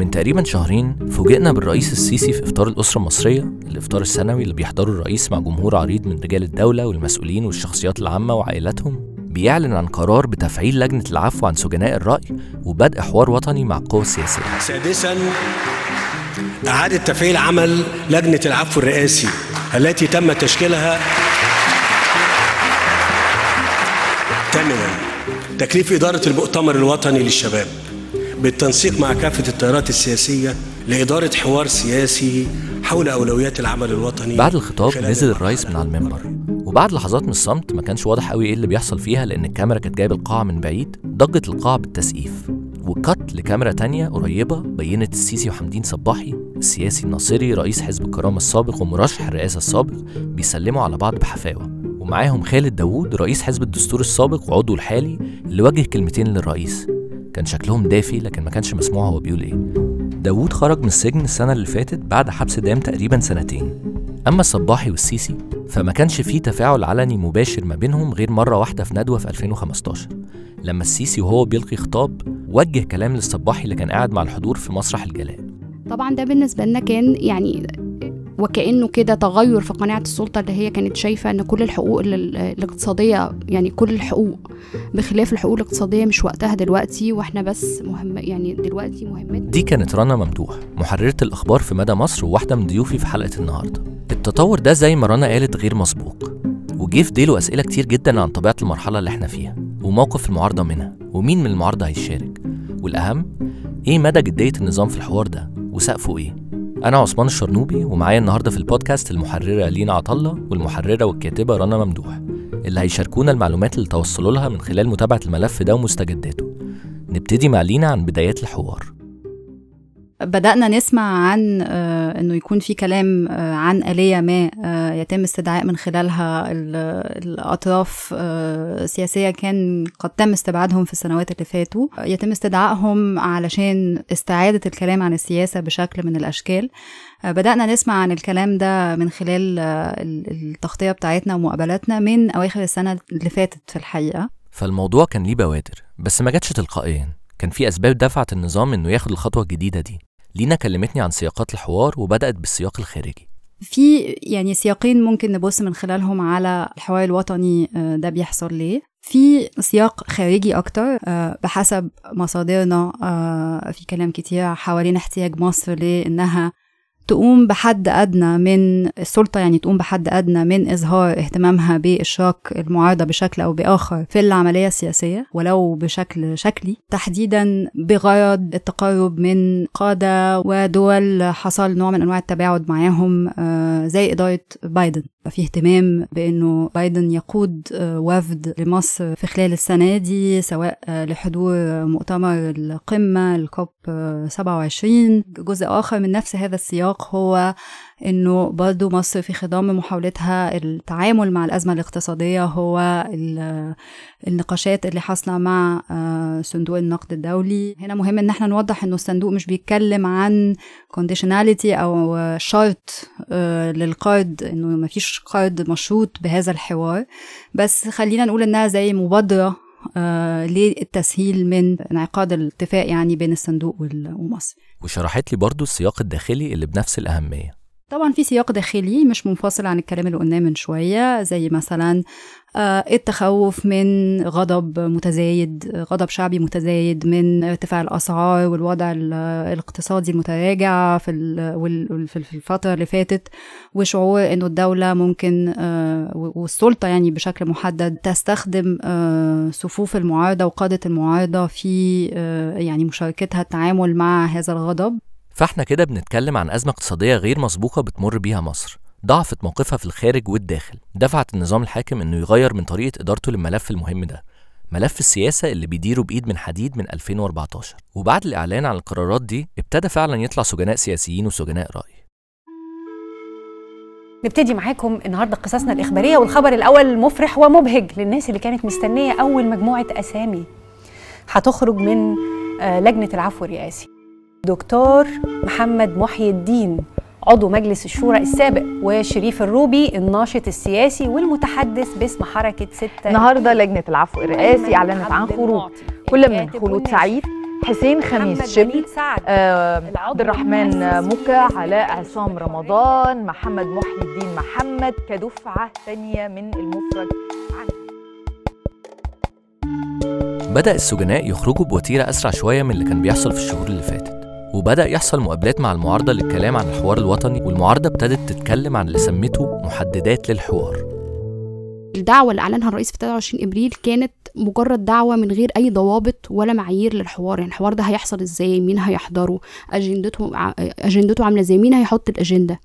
من تقريبا شهرين فوجئنا بالرئيس السيسي في إفطار الأسرة المصرية الإفطار السنوي اللي بيحضره الرئيس مع جمهور عريض من رجال الدولة والمسؤولين والشخصيات العامة وعائلاتهم بيعلن عن قرار بتفعيل لجنة العفو عن سجناء الرأي وبدء حوار وطني مع القوى السياسية سادسا إعادة تفعيل عمل لجنة العفو الرئاسي التي تم تشكيلها ثامنا تكليف إدارة المؤتمر الوطني للشباب. بالتنسيق مع كافة التيارات السياسية لإدارة حوار سياسي حول أولويات العمل الوطني بعد الخطاب نزل الرئيس من على المنبر وبعد لحظات من الصمت ما كانش واضح قوي إيه اللي بيحصل فيها لأن الكاميرا كانت جايبة القاعة من بعيد ضجت القاعة بالتسقيف وكت لكاميرا تانية قريبة بينت السيسي وحمدين صباحي السياسي الناصري رئيس حزب الكرامة السابق ومرشح الرئاسة السابق بيسلموا على بعض بحفاوة. ومعاهم خالد داوود رئيس حزب الدستور السابق وعضو الحالي اللي وجه كلمتين للرئيس كان شكلهم دافي لكن ما كانش مسموع هو بيقول إيه. داوود خرج من السجن السنة اللي فاتت بعد حبس دام تقريبا سنتين. أما الصباحي والسيسي فما كانش فيه تفاعل علني مباشر ما بينهم غير مرة واحدة في ندوة في 2015 لما السيسي وهو بيلقي خطاب وجه كلام للصباحي اللي كان قاعد مع الحضور في مسرح الجلاء. طبعا ده بالنسبة لنا كان يعني وكأنه كده تغير في قناعة السلطة اللي هي كانت شايفة إن كل الحقوق ال- الاقتصادية يعني كل الحقوق بخلاف الحقوق الاقتصادية مش وقتها دلوقتي وإحنا بس مهم يعني دلوقتي مهمتنا. دي كانت رنا ممدوح محررة الأخبار في مدى مصر وواحدة من ضيوفي في حلقة النهاردة. التطور ده زي ما رنا قالت غير مسبوق وجه في ديله أسئلة كتير جدا عن طبيعة المرحلة اللي إحنا فيها وموقف المعارضة منها ومين من المعارضة هيشارك والأهم إيه مدى جدية النظام في الحوار ده وسقفه إيه؟ أنا عثمان الشرنوبي ومعايا النهاردة في البودكاست المحررة لينا عطلة والمحررة والكاتبة رنا ممدوح اللي هيشاركونا المعلومات اللي توصلوا لها من خلال متابعة الملف ده ومستجداته. نبتدي مع لينا عن بدايات الحوار. بدأنا نسمع عن آه، إنه يكون في كلام آه، عن آلية ما آه، يتم استدعاء من خلالها ال- الأطراف آه، السياسية كان قد تم استبعادهم في السنوات اللي فاتوا. آه، يتم استدعائهم علشان استعادة الكلام عن السياسة بشكل من الأشكال. آه، بدأنا نسمع عن الكلام ده من خلال آه، ال- التغطية بتاعتنا ومقابلاتنا من أواخر السنة اللي فاتت في الحقيقة. فالموضوع كان ليه بوادر بس ما جاتش تلقائيا. كان في أسباب دفعت النظام إنه ياخد الخطوة الجديدة دي. لينا كلمتني عن سياقات الحوار وبدأت بالسياق الخارجي. في يعني سياقين ممكن نبص من خلالهم على الحوار الوطني آه، ده بيحصل ليه؟ في سياق خارجي أكتر آه، بحسب مصادرنا آه، في كلام كتير حوالين احتياج مصر لأنها تقوم بحد أدنى من السلطة يعني تقوم بحد أدنى من إظهار اهتمامها بإشراك المعارضة بشكل أو بآخر في العملية السياسية ولو بشكل شكلي تحديدا بغرض التقرب من قادة ودول حصل نوع من أنواع التباعد معاهم آه، زي إدارة بايدن. في اهتمام بأنه بايدن يقود آه، وفد لمصر في خلال السنة دي سواء آه، لحضور مؤتمر القمة الكوب آه، 27 جزء آخر من نفس هذا السياق هو إنه برضو مصر في خضم محاولتها التعامل مع الأزمة الاقتصادية هو ال- النقاشات اللي حاصلة مع آه، صندوق النقد الدولي. هنا مهم إن إحنا نوضح إنه الصندوق مش بيتكلم عن conditionality أو آه، شرط آه، للقرض إنه مفيش قرض مشروط بهذا الحوار. بس خلينا نقول إنها زي مبادرة آه، للتسهيل من انعقاد الاتفاق يعني بين الصندوق ومصر. وشرحت لي برضو السياق الداخلي اللي بنفس الأهمية. طبعا في سياق داخلي مش منفصل عن الكلام اللي قلناه من شوية زي مثلا آه، التخوف من غضب متزايد غضب شعبي متزايد من ارتفاع الأسعار والوضع ال- الاقتصادي المتراجع في في الفترة اللي فاتت وشعور إنه الدولة ممكن آه، والسلطة يعني بشكل محدد تستخدم آه، صفوف المعارضة وقادة المعارضة في يعني مشاركتها التعامل مع هذا الغضب. فاحنا كده بنتكلم عن أزمة اقتصادية غير مسبوقة بتمر بيها مصر. ضعفت موقفها في الخارج والداخل. دفعت النظام الحاكم إنه يغير من طريقة إدارته للملف المهم ده. ملف السياسة اللي بيديره بإيد من حديد من 2014 وبعد الإعلان عن القرارات دي ابتدى فعلا يطلع سجناء سياسيين وسجناء رأي. نبتدي معاكم النهارده قصصنا الإخبارية والخبر الأول مفرح ومبهج للناس اللي كانت مستنية أول مجموعة أسامي. هتخرج من آه، لجنة العفو الرئاسي. دكتور محمد محي الدين عضو مجلس الشورى السابق وشريف الروبي الناشط السياسي والمتحدث باسم حركة ستة النهارده لجنة العفو الرئاسي أعلنت عن خروج كل من خلود سعيد حسين خميس شبل آه، عبد الرحمن مكا علاء عصام رمضان محمد محي الدين محمد كدفعة ثانية من المفرج عن بدأ السجناء يخرجوا بوتيرة أسرع شوية من اللي كان بيحصل في الشهور اللي فاتت. وبدأ يحصل مقابلات مع المعارضة للكلام عن الحوار الوطني والمعارضة ابتدت تتكلم عن اللي سمته محددات للحوار. الدعوة اللي أعلنها الرئيس في 23 إبريل كانت مجرد دعوة من غير أي ضوابط ولا معايير للحوار يعني الحوار ده هيحصل إزاي؟ مين هيحضره؟ أجندته أجندته عاملة إزاي؟ مين هيحط الأجندة؟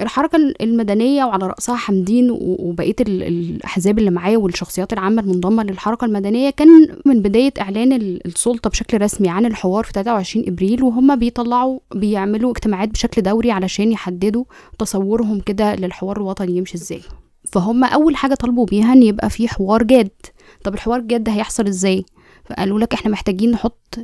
الحركة المدنية وعلى رأسها حمدين وبقية ال- الأحزاب اللي معاه والشخصيات العامة المنضمة للحركة المدنية كان من بداية إعلان ال- السلطة بشكل رسمي عن الحوار في 23 إبريل وهم بيطلعوا بيعملوا اجتماعات بشكل دوري علشان يحددوا تصورهم كده للحوار الوطني يمشي إزاي. فهم أول حاجة طلبوا بيها إن يبقى في حوار جاد. طب الحوار الجاد ده هيحصل إزاي؟ فقالوا لك إحنا محتاجين نحط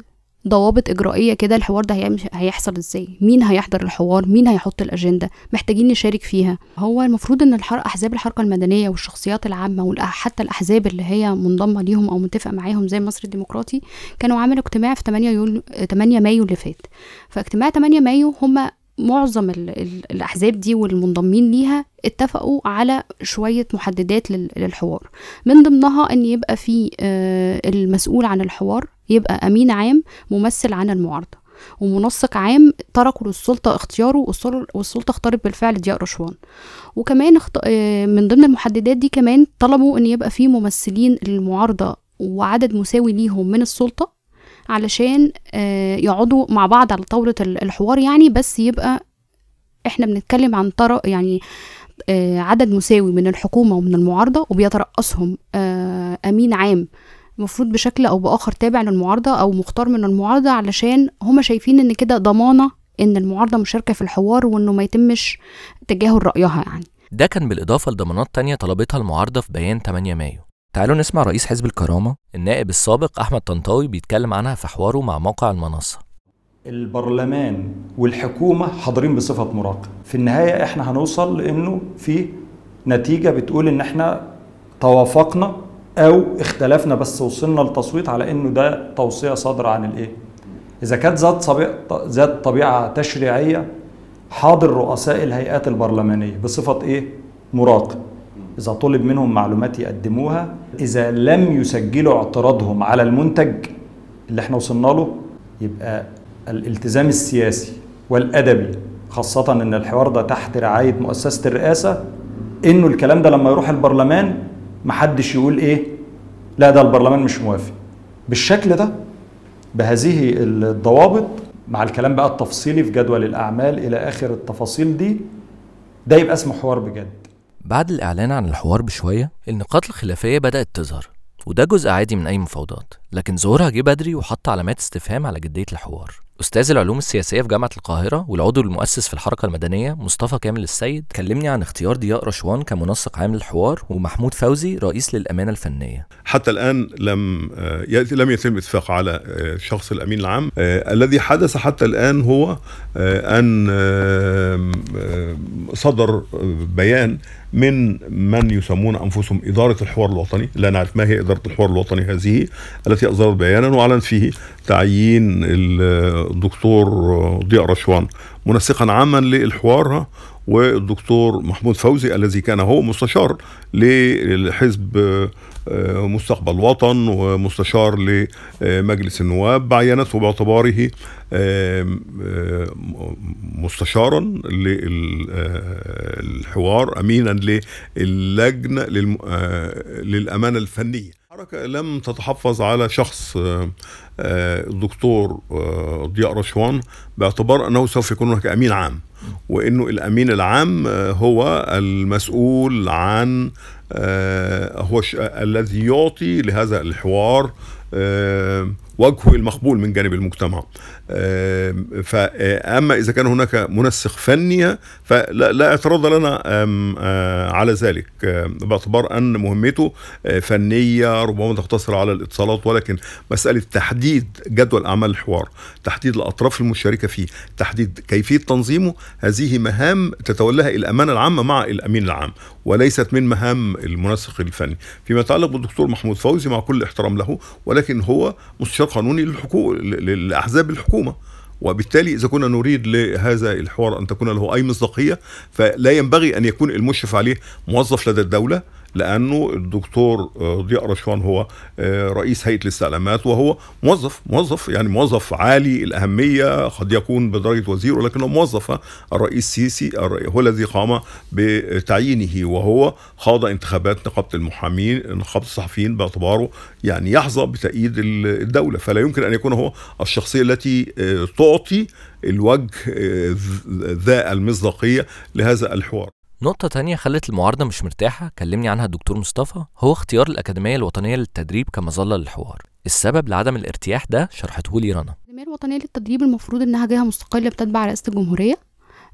ضوابط إجرائية كده الحوار ده هيحصل إزاي؟ مين هيحضر الحوار؟ مين هيحط الأجندة؟ محتاجين نشارك فيها. هو المفروض إن الحر... أحزاب الحركة المدنية والشخصيات العامة وحتى الأحزاب اللي هي منضمة ليهم أو متفق معاهم زي مصر الديمقراطي كانوا عملوا اجتماع في 8 يوليو 8 مايو اللي فات. فاجتماع 8 مايو هم معظم ال ال الأحزاب دي والمنضمين ليها اتفقوا على شوية محددات لل- للحوار. من ضمنها أن يبقى في آه، المسؤول عن الحوار يبقى أمين عام ممثل عن المعارضة ومنسق عام تركوا للسلطة اختياره والسل- والسلطة اختارت بالفعل ضياء رشوان. وكمان اخت... آه، من ضمن المحددات دي كمان طلبوا أن يبقى في ممثلين للمعارضة وعدد مساوي ليهم من السلطة علشان آه، يقعدوا مع بعض على طاولة ال- الحوار يعني بس يبقى إحنا بنتكلم عن طرق يعني آه، عدد مساوي من الحكومة ومن المعارضة وبيترأسهم أمين عام المفروض بشكل أو بآخر تابع للمعارضة أو مختار من المعارضة علشان هما شايفين إن كده ضمانة إن المعارضة مشاركة في الحوار وإنه ما يتمش تجاهل رأيها يعني. ده كان بالإضافة لضمانات تانية طلبتها المعارضة في بيان 8 مايو. تعالوا نسمع رئيس حزب الكرامة النائب السابق أحمد طنطاوي بيتكلم عنها في حواره مع موقع المنصة. البرلمان والحكومة حاضرين بصفة مراقب في النهاية إحنا هنوصل لإنه في نتيجة بتقول إن إحنا توافقنا أو اختلفنا بس وصلنا لتصويت على إنه ده توصية صادرة عن الإيه؟ إذا كانت ذات ذات طبيعة تشريعية حاضر رؤساء الهيئات البرلمانية بصفة إيه؟ مراقب. إذا طلب منهم معلومات يقدموها. إذا لم يسجلوا اعتراضهم على المنتج اللي إحنا وصلنا له يبقى الالتزام السياسي والأدبي خاصة إن الحوار ده تحت رعاية مؤسسة الرئاسة إنه الكلام ده لما يروح البرلمان محدش يقول إيه؟ لا ده البرلمان مش موافق. بالشكل ده بهذه الضوابط مع الكلام بقى التفصيلي في جدول الأعمال إلى آخر التفاصيل دي ده يبقى اسمه حوار بجد. بعد الإعلان عن الحوار بشوية النقاط الخلافية بدأت تظهر وده جزء عادي من أي مفاوضات لكن ظهورها جه بدري وحط علامات استفهام على جدية الحوار. أستاذ العلوم السياسية في جامعة القاهرة والعضو المؤسس في الحركة المدنية مصطفى كامل السيد كلمني عن اختيار ضياء رشوان كمنسق عام للحوار ومحمود فوزي رئيس للأمانة الفنية. حتى الآن لم آه، لم يتم الاتفاق على آه، شخص الأمين العام. آه، الذي حدث حتى الآن هو أن آه، صدر بيان من من يسمون أنفسهم إدارة الحوار الوطني. لا نعرف ما هي إدارة الحوار الوطني هذه التي أصدرت بيانا واعلن فيه تعيين الدكتور ضياء رشوان. منسقا عاما للحوار والدكتور محمود فوزي الذي كان هو مستشار للحزب آه، مستقبل وطن ومستشار لمجلس النواب بعينته باعتباره آم، آم، مستشارا للحوار أمينا للجنة آه، للأمانة الفنية. الحركه لم تتحفظ على شخص آه، آه، الدكتور آه، ضياء رشوان باعتبار أنه سوف يكون هناك أمين عام وإنه الأمين العام هو المسؤول عن هو الذي يعطي لهذا الحوار وجهه المقبول من جانب المجتمع. فأما إذا كان هناك منسق فني فلا لا اعتراض لنا آه، على ذلك. باعتبار أن مهمته آه، فنية ربما تقتصر على الاتصالات ولكن مسألة تحديد جدول أعمال الحوار تحديد الأطراف المشاركة فيه تحديد كيفية تنظيمه هذه مهام تتولاها الأمانة العامة مع الأمين العام وليست من مهام المنسق الفني. فيما يتعلق بالدكتور محمود فوزي مع كل احترام له ولكن هو مستشار غير قانوني للحكومه لأحزاب الحكومة. وبالتالي إذا كنا نريد لهذا الحوار أن تكون له أي مصداقية فلا ينبغي أن يكون المشرف عليه موظف لدى الدولة. لأنه الدكتور آه، ضياء رشوان هو آه، رئيس هيئة الاستعلامات وهو موظف موظف يعني موظف عالي الأهمية قد يكون بدرجة وزير ولكنه موظف الرئيس السيسي هو الذي قام بتعيينه وهو خاض انتخابات نقابة المحامين نقابة الصحفيين باعتباره يعني يحظى بتأييد الدولة. فلا يمكن أن يكون هو الشخصية التي آه، تعطي الوجه ذا المصداقية لهذا الحوار. نقطة تانية خلت المعارضة مش مرتاحة كلمني عنها الدكتور مصطفى هو اختيار الأكاديمية الوطنية للتدريب كمظلة للحوار. السبب لعدم الارتياح ده شرحته لي رنا. الأكاديمية الوطنية للتدريب المفروض إنها جهة مستقلة بتتبع رئاسة الجمهورية.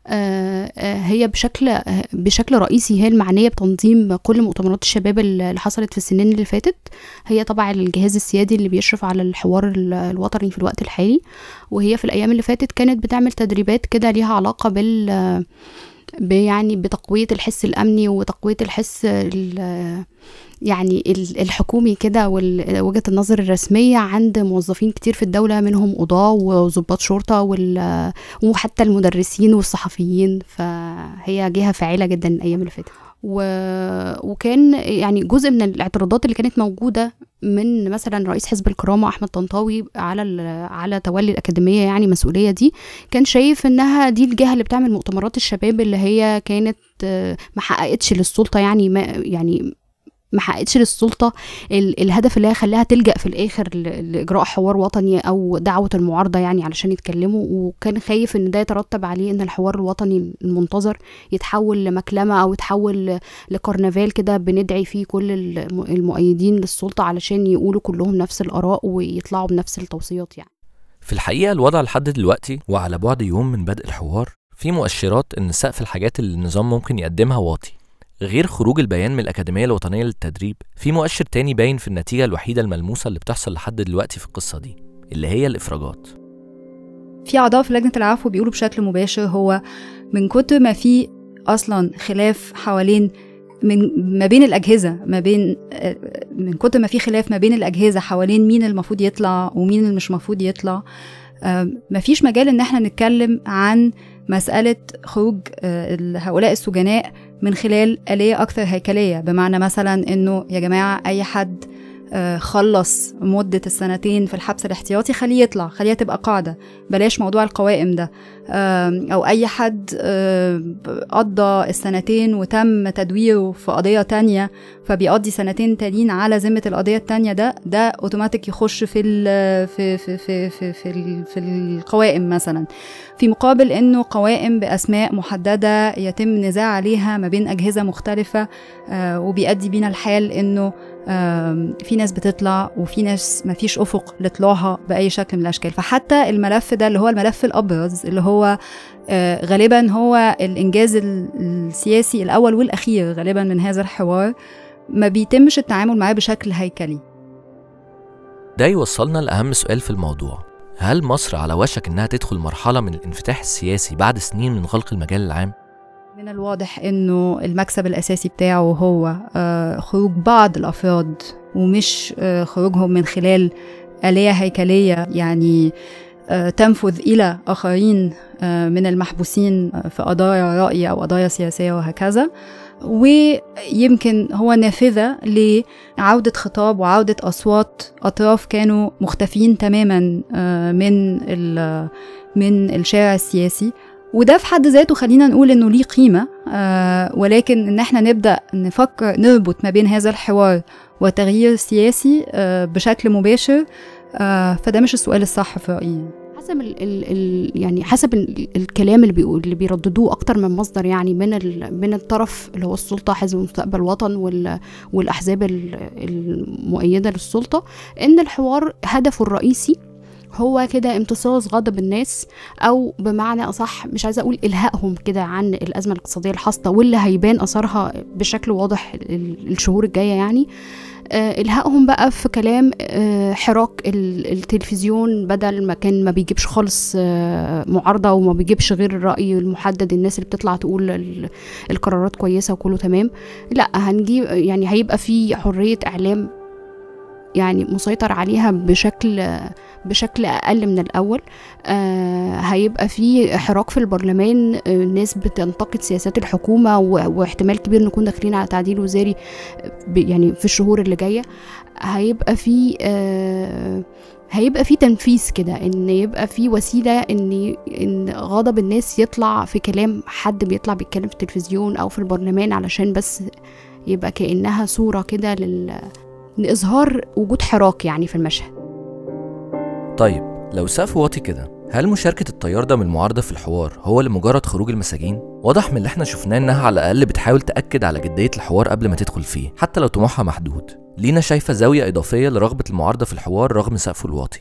آه، آه، هي بشكل بشكل رئيسي هي المعنية بتنظيم كل مؤتمرات الشباب اللي حصلت في السنين اللي فاتت. هي طبعا الجهاز السيادي اللي بيشرف على الحوار الوطني في الوقت الحالي. وهي في الأيام اللي فاتت كانت بتعمل تدريبات كده ليها علاقة بال يعني بتقوية الحس الأمني وتقوية الحس يعني الحكومي كده ووجهة النظر الرسمية عند موظفين كتير في الدولة منهم قضاة وضباط شرطة وحتى المدرسين والصحفيين. فهي جهة فاعلة جدا الأيام اللي فاتت. و... وكان يعني جزء من الاعتراضات اللي كانت موجودة من مثلا رئيس حزب الكرامة أحمد طنطاوي على ال... على تولي الأكاديمية يعني المسؤولية دي كان شايف إنها دي الجهة اللي بتعمل مؤتمرات الشباب اللي هي كانت ما حققتش للسلطة يعني ما يعني ما حققتش للسلطة الهدف اللي هي خلاها تلجأ في الآخر لإجراء حوار وطني أو دعوة المعارضة يعني علشان يتكلموا. وكان خايف إن ده يترتب عليه إن الحوار الوطني المنتظر يتحول لمكلمة أو يتحول لكرنفال كده بندعي فيه كل المؤيدين للسلطة علشان يقولوا كلهم نفس الآراء ويطلعوا بنفس التوصيات يعني. في الحقيقة الوضع لحد دلوقتي وعلى بعد يوم من بدء الحوار في مؤشرات إن سقف الحاجات اللي النظام ممكن يقدمها واطي. غير خروج البيان من الأكاديمية الوطنية للتدريب في مؤشر تاني باين في النتيجة الوحيدة الملموسة اللي بتحصل لحد دلوقتي في القصة دي اللي هي الإفراجات. في أعضاء في لجنة العفو بيقولوا بشكل مباشر هو من كتر ما في أصلا خلاف حوالين من ما بين الأجهزة ما بين من كتر ما في خلاف ما بين الأجهزة حوالين مين المفروض يطلع ومين اللي مش المفروض يطلع مفيش مجال إن إحنا نتكلم عن مسألة خروج هؤلاء السجناء من خلال آلية أكثر هيكلية. بمعنى مثلا إنه يا جماعة أي حد آه، خلص مدة السنتين في الحبس الاحتياطي خليه يطلع خليها تبقى قاعدة. بلاش موضوع القوائم ده. أو أي حد قضى السنتين وتم تدويره في قضية تانية فبيقضي سنتين تانيين على ذمة القضية التانية ده ده أوتوماتيك يخش في ال في في في في في, في القوائم مثلا. في مقابل إنه قوائم بأسماء محددة يتم نزاع عليها ما بين أجهزة مختلفة آه، وبيؤدي بينا الحال إنه في ناس بتطلع وفي ناس ما فيش أفق لطلوعها بأي شكل من الأشكال. فحتى الملف ده اللي هو الملف الابرز اللي هو آه، غالبا هو الإنجاز السياسي الأول والأخير غالبا من هذا الحوار ما بيتمش التعامل معاه بشكل هيكلي. ده يوصلنا لأهم سؤال في الموضوع. هل مصر على وشك إنها تدخل مرحلة من الانفتاح السياسي بعد سنين من غلق المجال العام؟ من الواضح إنه المكسب الأساسي بتاعه هو آه، خروج بعض الأفراد ومش آه، خروجهم من خلال آلية هيكلية يعني آه، تنفذ إلى آخرين من المحبوسين في قضايا رأي أو قضايا سياسية وهكذا. ويمكن هو نافذة لعودة خطاب وعودة أصوات أطراف كانوا مختفين تماما من من الشارع السياسي. وده في حد ذاته خلينا نقول إنه ليه قيمة آه ولكن إن إحنا نبدأ نفكر نربط ما بين هذا الحوار وتغيير سياسي آه بشكل مباشر آه فده مش السؤال الصح في رأيي. حسب ال ال يعني حسب ال الكلام اللي بيقول اللي بيرددوه أكتر من مصدر يعني من من الطرف اللي هو السلطة حزب مستقبل وطن والأحزاب المؤيدة للسلطة إن الحوار هدفه الرئيسي هو كده امتصاص غضب الناس أو بمعنى أصح مش عايزة أقول الهائهم كده عن الأزمة الاقتصادية الحاصلة واللي هيبان أثرها بشكل واضح الشهور الجاية يعني. آه الهائهم بقى في كلام آه حراك التلفزيون بدل ما كان ما بيجيبش خالص آه معارضة وما بيجيبش غير الرأي المحدد الناس اللي بتطلع تقول القرارات كويسة وكله تمام. لأ هنجيب يعني هيبقى في حرية إعلام يعني مسيطر عليها بشكل بشكل أقل من الأول. آه هيبقى في حراك في البرلمان آه ناس بتنتقد سياسات الحكومة واحتمال كبير نكون داخلين على تعديل وزاري ب- يعني في الشهور اللي جاية. هيبقى في آه هيبقى في تنفيذ كده إن يبقى في وسيلة إن إن غضب الناس يطلع في كلام حد بيطلع بيتكلم في التلفزيون أو في البرلمان علشان بس يبقى كأنها صورة كده لل لإظهار وجود حراك يعني في المشهد. طيب لو سقف واطي كده هل مشاركة التيار ده من المعارضة في الحوار هو لمجرد خروج المساجين؟ واضح من اللي إحنا شفناه إنها على الأقل بتحاول تأكد على جدية الحوار قبل ما تدخل فيه حتى لو طموحها محدود. لينا شايفة زاوية إضافية لرغبة المعارضة في الحوار رغم سقفه الواطي.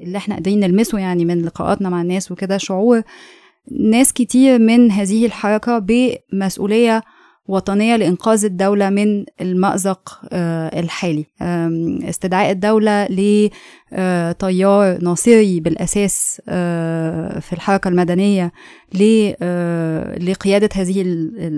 اللي إحنا قادرين نلمسه يعني من لقاءاتنا مع الناس وكده شعور ناس كتير من هذه الحركة بمسؤولية وطنية لإنقاذ الدولة من المأزق آه، الحالي. استدعاء الدولة لتيار ناصري بالأساس آه، في الحركة المدنية آه، لقيادة هذه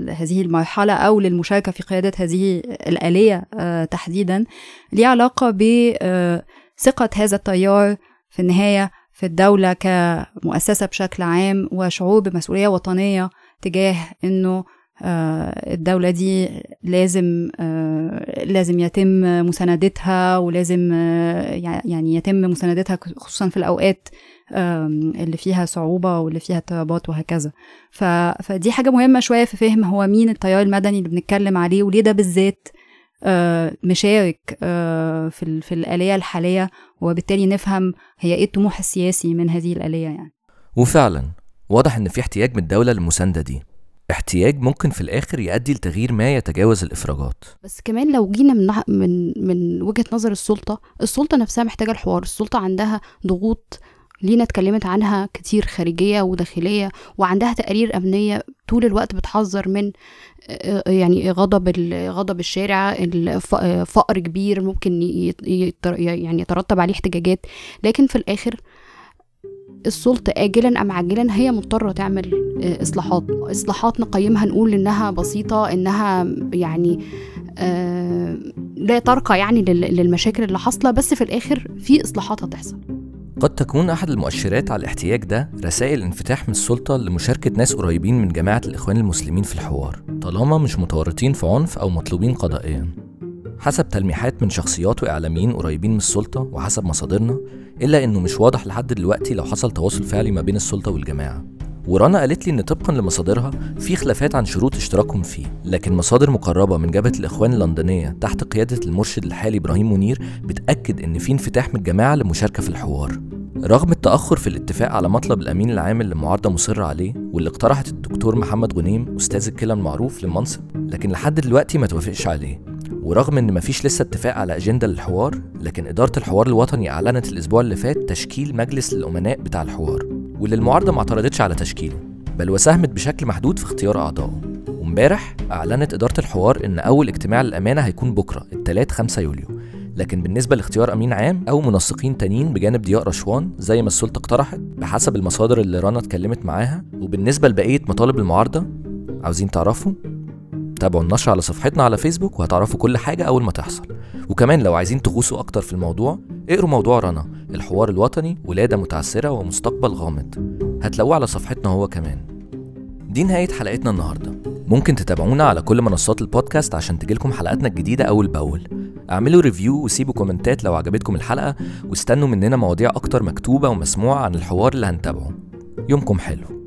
هذه المرحلة أو للمشاركة في قيادة هذه الآلية آه، تحديدا ليه علاقة بثقة هذا التيار في النهاية في الدولة كمؤسسة بشكل عام وشعور بمسؤولية وطنية تجاه إنه آه، الدولة دي لازم آه، لازم يتم مساندتها ولازم آه، يع- يعني يتم مساندتها خصوصا في الأوقات اللي فيها صعوبة واللي فيها اضطرابات وهكذا. فدي حاجة مهمة شوية في فهم هو مين التيار المدني اللي بنتكلم عليه وليه ده بالذات آه، مشارك آه، في في الآلية الحالية وبالتالي نفهم هي إيه الطموح السياسي من هذه الآلية يعني وفعلا واضح إن في احتياج من الدولة للمساندة دي احتياج ممكن في الآخر يؤدي لتغيير ما يتجاوز الإفراجات. بس كمان لو جينا من من من وجهة نظر السلطة السلطة نفسها محتاجة الحوار. السلطة عندها ضغوط لينا اتكلمت عنها كتير خارجية وداخلية وعندها تقارير أمنية طول الوقت بتحذر من آه، يعني غضب غضب الشارع آه، فقر كبير ممكن يعني يترتب عليه احتجاجات. لكن في الآخر السلطة آجلا أم عاجلا هي مضطرة تعمل آه، إصلاحات. إصلاحات نقيمها نقول إنها بسيطة إنها يعني آه، لا ترقى يعني لل- للمشاكل اللي حاصلة بس في الآخر في إصلاحات هتحصل. قد تكون أحد المؤشرات على الاحتياج ده رسائل انفتاح من السلطة لمشاركة ناس قريبين من جماعة الإخوان المسلمين في الحوار. طالما مش متورطين في عنف أو مطلوبين قضائيا. حسب تلميحات من شخصيات وإعلاميين قريبين من السلطة وحسب مصادرنا إلا إنه مش واضح لحد دلوقتي لو حصل تواصل فعلي ما بين السلطة والجماعة. ورنا قالت لي إن طبقا لمصادرها في خلافات عن شروط اشتراكهم فيه لكن مصادر مقربة من جبهة الإخوان اللندنية تحت قيادة المرشد الحالي إبراهيم منير بتأكد إن في انفتاح من الجماعة للمشاركة في الحوار. رغم التأخر في الاتفاق على مطلب الأمين العام اللي المعارضة مصرة عليه واللي اقترحت الدكتور محمد غنيم أستاذ الكلى المعروف للمنصب لكن لحد دلوقتي ما توافقش عليه. ورغم إن مفيش لسه اتفاق على أجندة للحوار لكن إدارة الحوار الوطني أعلنت الأسبوع اللي فات تشكيل مجلس للامناء بتاع الحوار واللي المعارضة ما اعترضتش على تشكيله بل وساهمت بشكل محدود في اختيار أعضائه. وامبارح أعلنت إدارة الحوار إن أول اجتماع للأمانة هيكون بكرة الثلاث 5 يوليو. لكن بالنسبة لاختيار أمين عام أو منسقين تانيين بجانب ضياء رشوان زي ما السلطة اقترحت بحسب المصادر اللي رنا اتكلمت معاها وبالنسبة لبقية مطالب المعارضة عاوزين تعرفوا تابعوا النشر على صفحتنا على فيسبوك وهتعرفوا كل حاجة أول ما تحصل. وكمان لو عايزين تغوصوا أكتر في الموضوع اقروا موضوع رنا الحوار الوطني ولادة متعثرة ومستقبل غامض. هتلاقوه على صفحتنا هو كمان. دي نهاية حلقتنا النهاردة. ممكن تتابعونا على كل منصات البودكاست عشان تجيلكم حلقاتنا الجديدة أول بأول. اعملوا review وسيبوا كومنتات لو عجبتكم الحلقة واستنوا مننا مواضيع أكتر مكتوبة ومسموعة عن الحوار اللي هنتابعه. يومكم حلو.